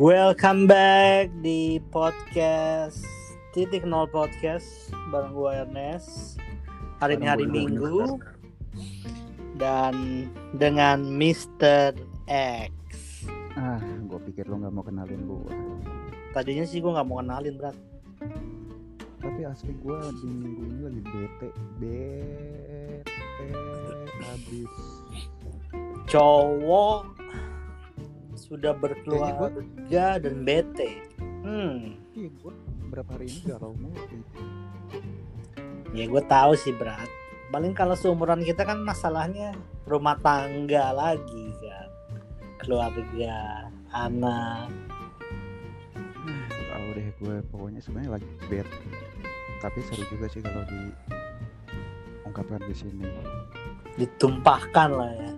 Welcome back di podcast Titik Nol Podcast bareng gue Ernest. Hari ini hari Minggu dan dengan Mr. X. Ah, gue pikir lo nggak mau kenalin gue. Tadinya sih gue nggak mau kenalin berat. Tapi asli gue di minggu ini lagi bete, bete habis. Cowok sudah berkeluarga dan bete. Hmm. Iya, gue berapa hari ini galau mulu. Ya gue tahu sih berat. Paling kalau seumuran kita kan masalahnya rumah tangga lagi kan, keluarga, anak. Tahu deh gue pokoknya sebenarnya lagi bete. Tapi seru juga sih kalau diungkapkan di sini. Ditumpahkan lah ya.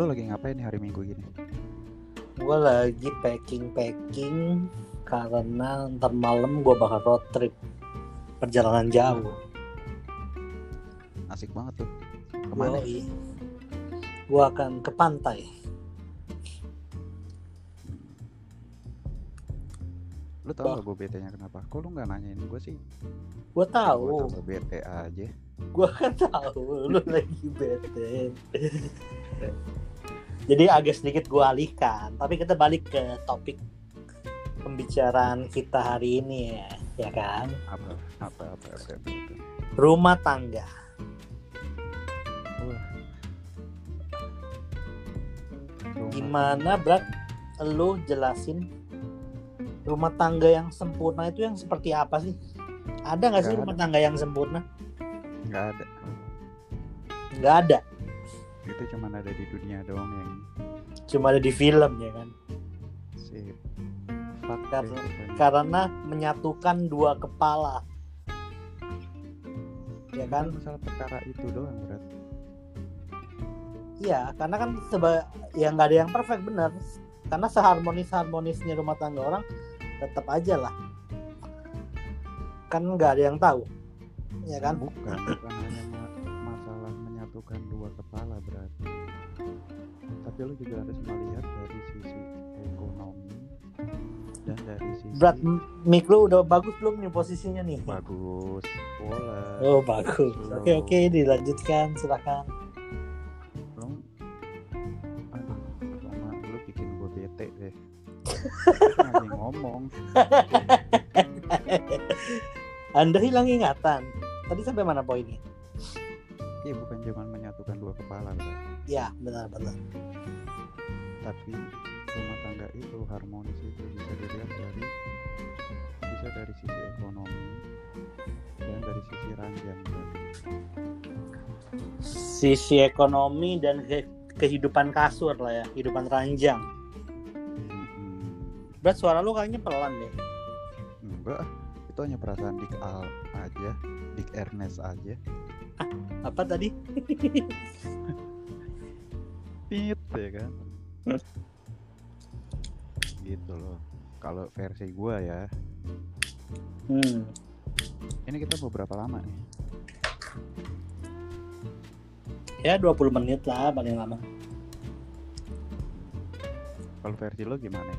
Lo lagi ngapain nih hari Minggu gini? Gue lagi packing-packing karena ntar malam gue bakal road trip perjalanan jauh. Asik banget tuh. Ke mana? Yoi. Gue akan ke pantai. Lo tau gak gue bete-nya kenapa? Kok lo nggak nanyain gue sih? Gue Gue tahu, tambah bete aja. gue kan tahu lu lagi bete. Jadi agak sedikit gue alihkan, tapi kita balik ke topik pembicaraan kita hari ini ya, ya kan? Apa? Apa? Apa? Apa? apa, apa. Rumah tangga. Wah. Rumah Gimana, Brat? Lu jelasin rumah tangga yang sempurna itu yang seperti apa sih? Ada nggak sih rumah tangga yang sempurna? nggak ada. Nggak ada. Itu cuma ada di dunia doang yang Cuma ada di film ya kan? sip. Karena- menyatukan dua kepala. Ya kan? masalah perkara itu doang berat. Iya, karena kan seba ya nggak ada yang perfect bener. Karena seharmonis harmonisnya rumah tangga orang tetap aja lah. Kan nggak ada yang tahu, ya kan? Bukan, bukan hanya menyatukan dua kepala berat. Tapi lu juga harus melihat dari sisi ekonomi dan dari sisi Berat, m- mic lu udah bagus belum nih posisinya nih? bagus bola. Oh bagus. Oke oke dilanjutkan silakan. belum aduh lu bikin gue bete deh lagi ngomong Anda hilang ingatan. Tadi sampai mana poinnya? Iya bukan cuma menyatukan dua kepala berat Ya benar benar. tapi rumah tangga itu harmonis itu bisa dilihat dari bisa dari sisi ekonomi dan dari sisi ranjang Bro. Sisi ekonomi dan ke- kehidupan kasur lah ya, kehidupan ranjang. Mm-mm. Berat suara lu kayaknya pelan deh. enggak itu hanya perasaan Dik Al aja Dik Ernest aja Apa tadi? pit ya kan gitu loh kalau versi gua ya Hmm. ini kita mau berapa lama nih Ya 20 menit lah paling lama. kalau versi lo gimana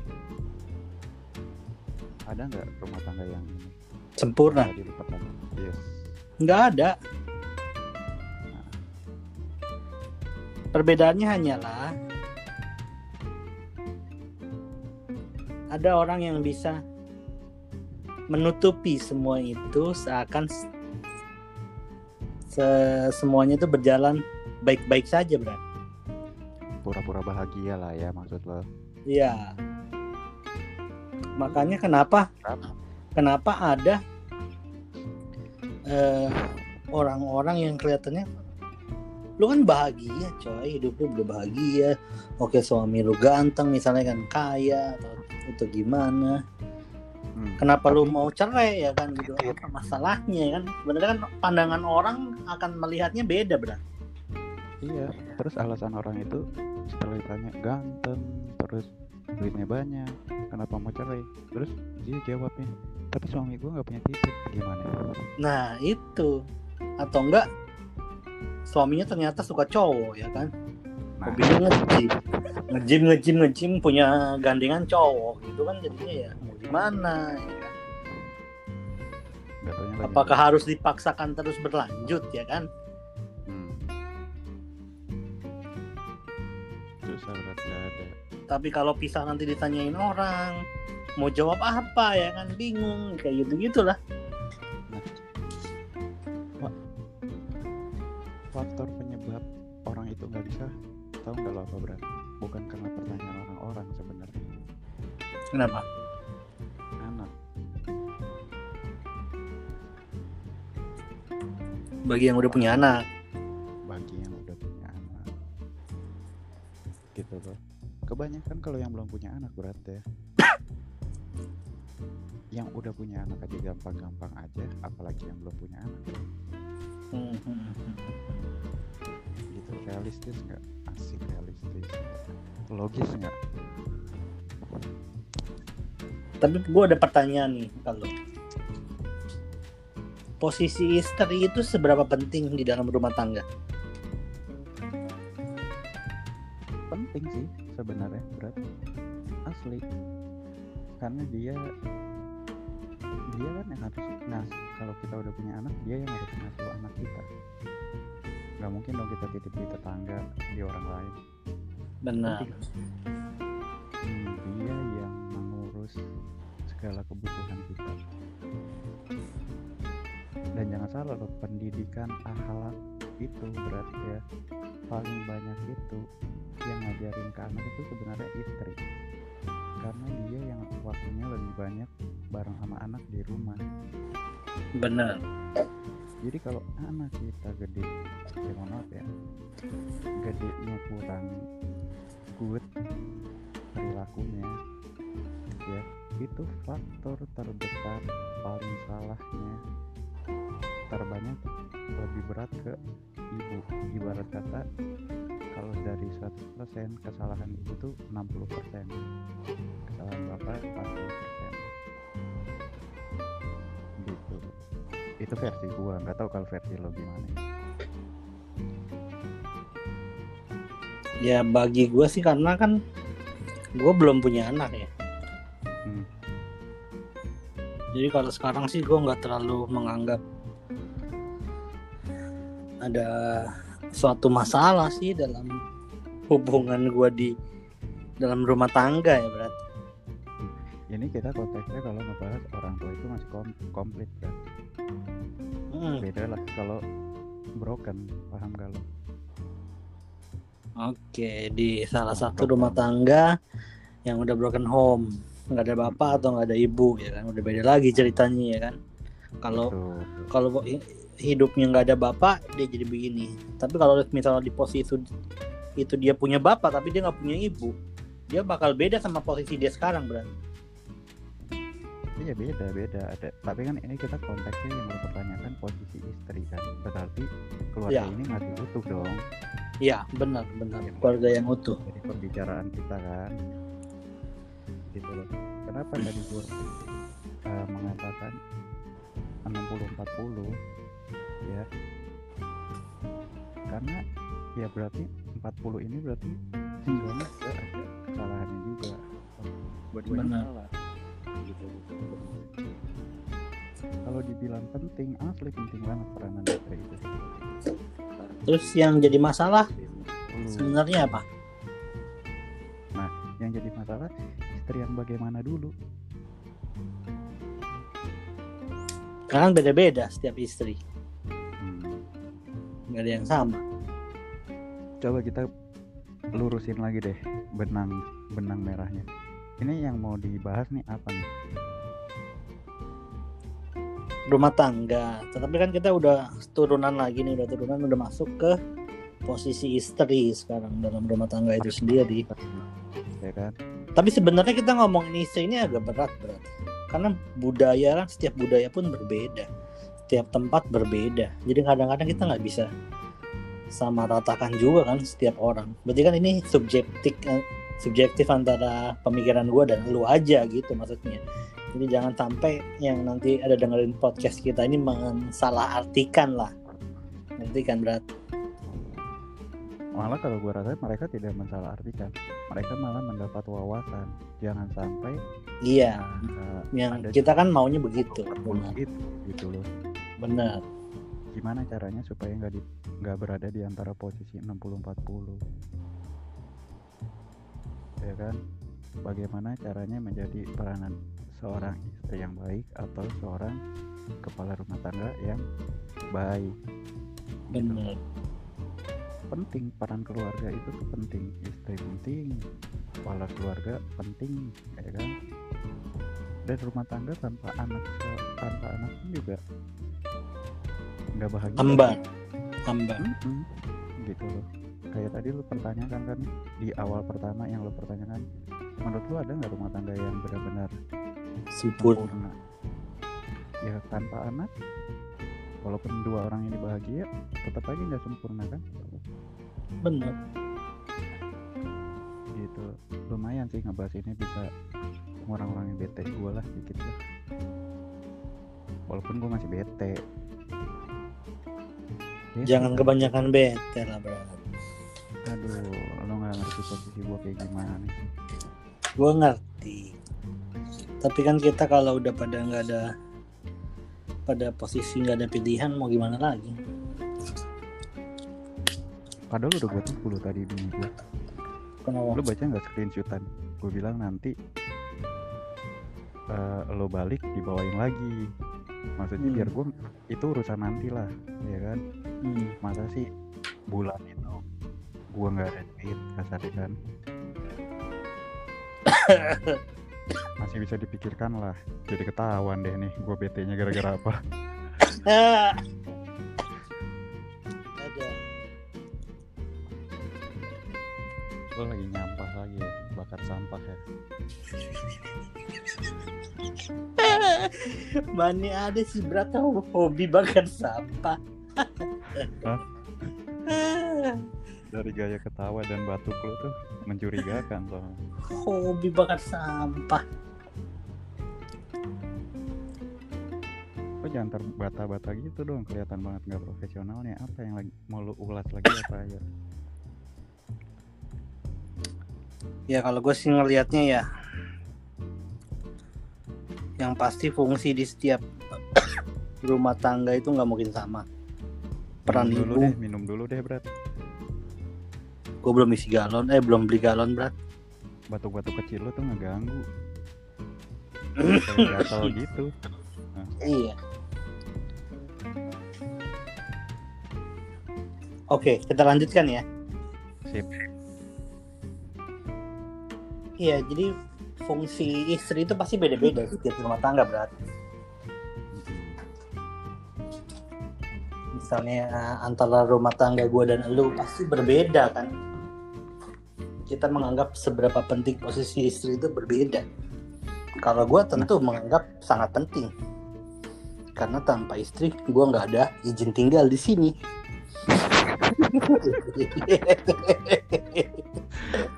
ada nggak rumah tangga yang Sempurna. yes Nggak ada. Perbedaannya hanyalah ada orang yang bisa menutupi semua itu seakan se- semuanya itu berjalan baik-baik saja, Bro. pura-pura bahagia lah ya maksud lo Iya. Makanya kenapa Kenapa? kenapa ada eh, orang-orang yang kelihatannya lu kan bahagia coy hidup lu udah bahagia. Oke suami lu ganteng misalnya kan kaya atau, atau gimana? Hmm, kenapa lu mau cerai ya kan gitu. Apa masalahnya ya kan? Sebenarnya kan pandangan orang akan melihatnya beda benar? Iya terus alasan orang itu setelah ditanya ganteng terus duitnya banyak kenapa mau cerai? Terus dia jawabnya tapi suami gue nggak punya titik gimana? Nah itu. Atau enggak suaminya ternyata suka cowok ya kan nah hobinya nge-gym ngejim ngejim ngejim punya gandengan cowok gitu kan jadinya ya mau gimana ya kan? Lagi apakah harus dipaksakan terus berlanjut ya kan Hmm. Ada. tapi kalau pisah nanti ditanyain orang mau jawab apa ya kan bingung kayak gitu gitulah kenapa? Anak. bagi yang udah punya anak. Bagi yang udah punya anak. Gitu loh kebanyakan kalau yang belum punya anak berat ya. Yang udah punya anak aja gampang-gampang aja apalagi yang belum punya anak. Hmm, gitu realistis nggak? Asik realistis. Logis nggak tapi gue ada pertanyaan nih kalau posisi istri itu seberapa penting di dalam rumah tangga? Penting sih sebenarnya berat. Asli. Karena dia dia kan yang harus nah kalau kita udah punya anak dia yang harus ngasuh anak kita. Nggak mungkin dong kita titip di tetangga di orang lain. Benar. Hmm, segala kebutuhan kita. Dan jangan salah loh pendidikan akhlak itu berat ya paling banyak itu yang ngajarin ke anak itu sebenarnya istri. Karena dia yang waktunya lebih banyak bareng sama anak di rumah. Benar. Jadi kalau anak kita gede ya mohon maaf ya gedenya kurang good perilakunya ya itu faktor terbesar paling salahnya. Terbanyak lebih berat ke ibu. Ibarat kata kalau dari 100% kesalahan ibu tuh 60% kesalahan bapak 40% gitu. Itu versi gua nggak tahu kalau versi lo gimana. Ya bagi gue sih karena kan gue belum punya anak ya jadi kalau sekarang sih gue nggak terlalu menganggap ada suatu masalah sih dalam hubungan gue di dalam rumah tangga ya berarti ini kita konteksnya kalau ngebahas orang tua itu masih kom- komplit kan Hmm, beda lah kalau broken paham lo Oke, di salah satu rumah tangga yang udah broken home, nggak ada bapak atau nggak ada ibu, ya kan, udah beda lagi ceritanya ya kan. Kalau kalau hi- hidupnya nggak ada bapak, dia jadi begini. Tapi kalau misalnya di posisi itu, itu dia punya bapak tapi dia nggak punya ibu, dia bakal beda sama posisi dia sekarang berarti. iya beda beda ada tapi kan ini kita konteksnya yang lo pertanyakan posisi istri kan berarti keluarga Ya. ini masih utuh dong Iya, benar benar keluarga yang utuh. dari pembicaraan kita kan gitu loh. Kenapa tadi gue uh, mengatakan 60-40 ya? Karena ya berarti 40 ini berarti sebenarnya juga ada kesalahannya juga. Buat gue salah. Gitu kalau dibilang penting asli penting banget peranan istri itu. Terus yang jadi masalah sebenarnya apa? yang jadi masalah istri yang bagaimana dulu Karena kan beda-beda setiap istri, Hmm. nggak ada yang sama. coba kita lurusin lagi deh benang benang merahnya ini yang mau dibahas nih apa nih rumah tangga. Tetapi kan kita udah turunan lagi nih, udah turunan udah masuk ke posisi istri sekarang dalam rumah tangga itu sendiri. ya kan Tapi sebenarnya kita ngomongin istri ini agak berat berat. Karena budaya kan setiap budaya pun berbeda, setiap tempat berbeda. Jadi kadang-kadang kita nggak bisa sama ratakan juga kan setiap orang. Berarti kan ini subjektif eh, subjektif antara pemikiran gue dan lu aja gitu maksudnya. Jadi jangan sampai yang nanti ada dengerin podcast kita ini mensalah artikan lah. Ngerti kan berat? Malah kalau gue rasa mereka tidak mensalahartikan. Mereka malah mendapat wawasan. Jangan sampai iya. uh, yang kita kan maunya begitu. benar itu gitu loh. Benar. Gimana caranya supaya nggak di nggak berada di antara posisi 60-40 ya kan? Bagaimana caranya menjadi peranan seorang istri yang baik atau seorang kepala rumah tangga yang baik? Gitu. Penting peran keluarga itu tuh penting. Istri penting kepala keluarga penting ya kan? Dan rumah tangga tanpa anak tanpa anak pun juga nggak bahagia. Hambar hambar Mm-mm. gitu loh. Kayak tadi lu pertanyakan kan di awal pertama yang lu pertanyakan menurut lu ada nggak rumah tangga yang benar-benar sempurna? Ya tanpa anak walaupun dua orang ini bahagia tetap aja nggak sempurna kan benar gitu. Lumayan sih ngebahas ini bisa orang-orang yang bete gue lah dikit lah. Walaupun gue masih bete. Ya, jangan kebanyakan bete lah bro. Aduh lo nggak ngerti posisi gue kayak gimana sih gue ngerti. Tapi kan kita kalau udah pada nggak ada pada posisi nggak ada pilihan mau gimana lagi padahal udah gue tuh tadi bini gue kenapa lo baca nggak screenshotan gue bilang nanti eh, lo balik dibawain lagi maksudnya Hmm. biar gue itu urusan nanti lah ya kan Hmm, masa sih bulan itu gue nggak ada duit kasarnya kan masih bisa dipikirkan lah jadi ketahuan deh nih gue bete nya gara-gara apa lo lagi nyampah lagi ya bakar sampah ya. Mana ada sih berat tahu hobi bakar sampah. Dari gaya ketawa dan batuk lo tuh mencurigakan soalnya. Hobi bakar sampah. Lo jangan terbata-bata gitu dong kelihatan banget nggak profesionalnya. Apa yang lagi mau lo ulas lagi apa ya ya kalau gue sih ngelihatnya ya yang pasti fungsi di setiap rumah tangga itu nggak mungkin sama. Peran minum dulu ibu. deh minum dulu deh berat gue belum isi galon eh belum beli galon berat batuk-batuk kecil lo tuh ngeganggu. Kayak gatal gitu. Iya. Oke kita lanjutkan ya. Sip iya jadi fungsi istri itu pasti beda-beda setiap rumah tangga berat misalnya eh, antara rumah tangga gue dan lu pasti berbeda kan? Kita menganggap seberapa penting posisi istri itu berbeda. Kalau gue tentu menganggap sangat penting. Karena tanpa istri gue nggak ada izin tinggal di sini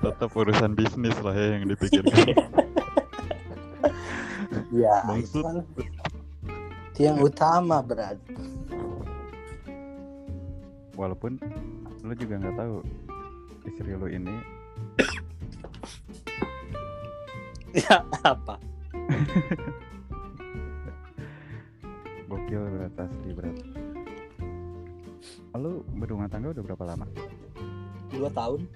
tetap urusan bisnis lah ya yang dipikirkan. Ya Maksud- itu yang utama berat walaupun lo juga nggak tahu istri lo ini ya apa? Gokil berat asli berat berumah tangga udah berapa lama? Dua tahun.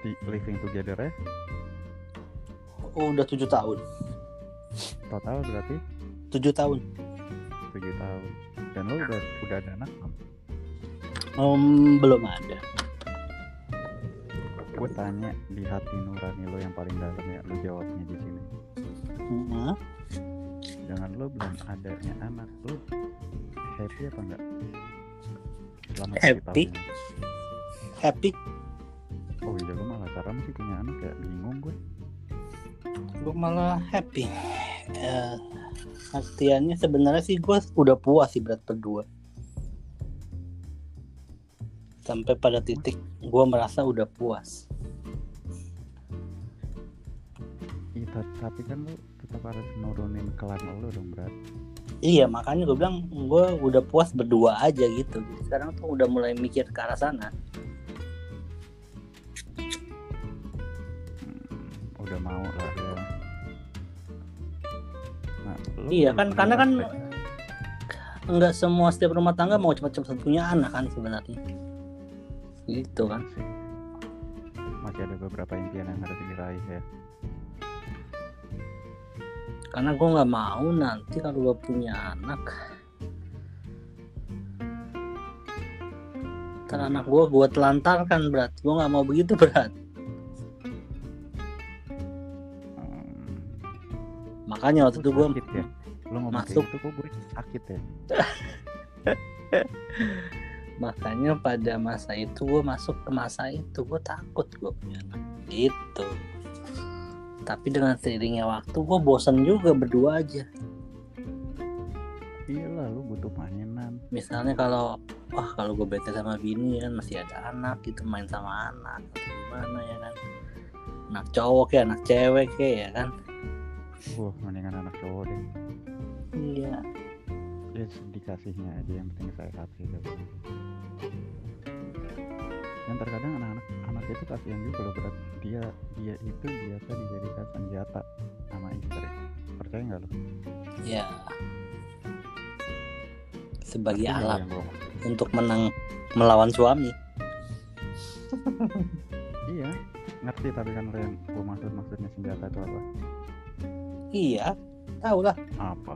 Di living together ya? Oh udah tujuh tahun. Total berarti? Tujuh tahun. Tujuh tahun. Dan lo udah udah ada anak belum? Em, belum ada. Gue tanya di hati nurani lo yang paling dalam ya lo jawabnya di sini. Hmm, dengan lo belum adanya anak lo happy apa enggak selama Happy. ini? happy oh iya lo malah sekarang sih punya anak ya bingung gue gue malah happy. Eh, artiannya sebenarnya sih gue udah puas sih berat berdua. Sampai pada titik gue merasa udah puas. Iya, ta- tapi kan lo tetap harus nurunin kelar lo dong berat iya makanya gue bilang gue udah puas berdua aja gitu sekarang tuh udah mulai mikir ke arah sana Hmm, udah mau lah ya. Nah, lu Iya kan, karena kan nggak semua setiap rumah tangga mau cepat-cepat punya anak kan sebenarnya gitu kan Sih. Masih ada beberapa impian yang harus diraih ya. Karena gue nggak mau nanti kalau gue punya anak ntar anak gue gue telantarkan berat gue nggak mau begitu berat Hmm, makanya waktu itu gue ya. Lu masuk. kok gue sakit ya. makanya pada masa itu gue masuk ke masa itu gue takut gue punya anak gitu tapi dengan seiringnya waktu gue bosan juga berdua aja Iya lah lu butuh mainan. misalnya kalau wah kalau gue bete sama bini kan masih ada anak gitu main sama anak atau gimana ya kan anak cowok ya anak cewek ya ya kan Wah, mendingan anak cowok deh. iya Ya dikasihnya aja yang penting sehat gitu. Dan terkadang anak-anak anak itu kasihan juga loh berat dia dia itu biasa dijadikan senjata sama istri. Percaya nggak lo? ya sebagai nggak alat untuk menang melawan suami Iya, ngerti tapi kan lo yang gue maksud maksudnya senjata itu apa? iya tahu lah Apa?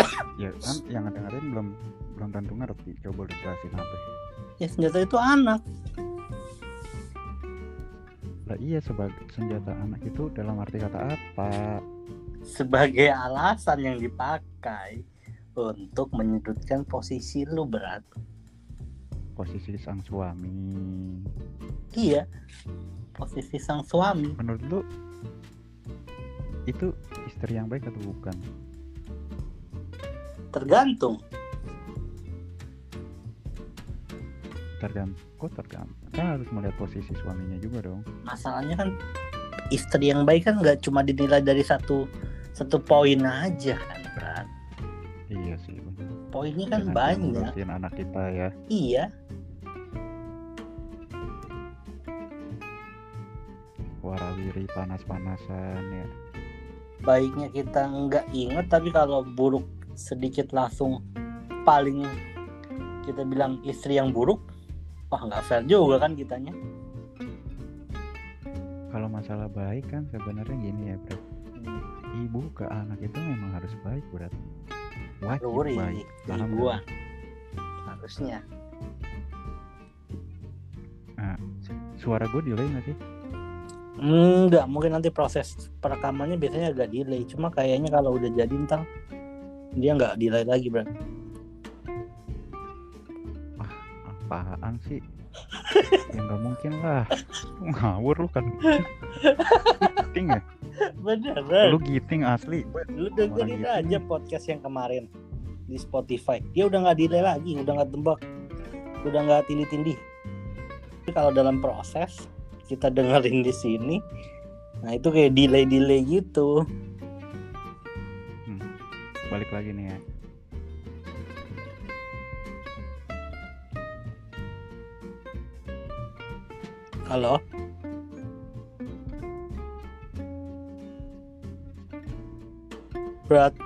ya kan yang dengerin belum belum tentu ngerti. Coba dijelasin apa? ya senjata itu anak Lah iya sebagai senjata anak itu dalam arti kata apa? sebagai alasan yang dipakai untuk menyudutkan posisi lu berat Posisi sang suami. iya posisi sang suami Menurut lu itu istri yang baik atau bukan? tergantung Tergantung. Kok tergantung? Kan harus melihat posisi suaminya juga dong. masalahnya kan istri yang baik kan nggak cuma dinilai dari satu satu poin aja kan berat Iya sih. bener. poinnya kan banyak anak kita ya. iya Warawiri panas-panasan ya. baiknya kita nggak inget tapi kalau buruk sedikit langsung paling kita bilang istri yang buruk wah nggak fair juga kan kitanya Kalau masalah baik kan sebenarnya gini ya, Bro. Ibu ke anak itu memang harus baik, berat. Wajib Luri baik. Paham gua harusnya Suara gue delay nggak sih? enggak mungkin nanti proses perekamannya biasanya agak delay cuma kayaknya kalau udah jadi ntar dia nggak delay lagi bro Apaan sih? ya nggak mungkin lah. Lu Ngawur lu kan. giting ya? bener Lu giting asli. lu dengerin aja podcast yang kemarin di Spotify dia udah nggak delay lagi udah nggak tembak udah nggak tindih-tindih tapi kalau dalam proses kita dengerin di sini nah itu kayak delay delay gitu Balik lagi nih ya. Halo? Berat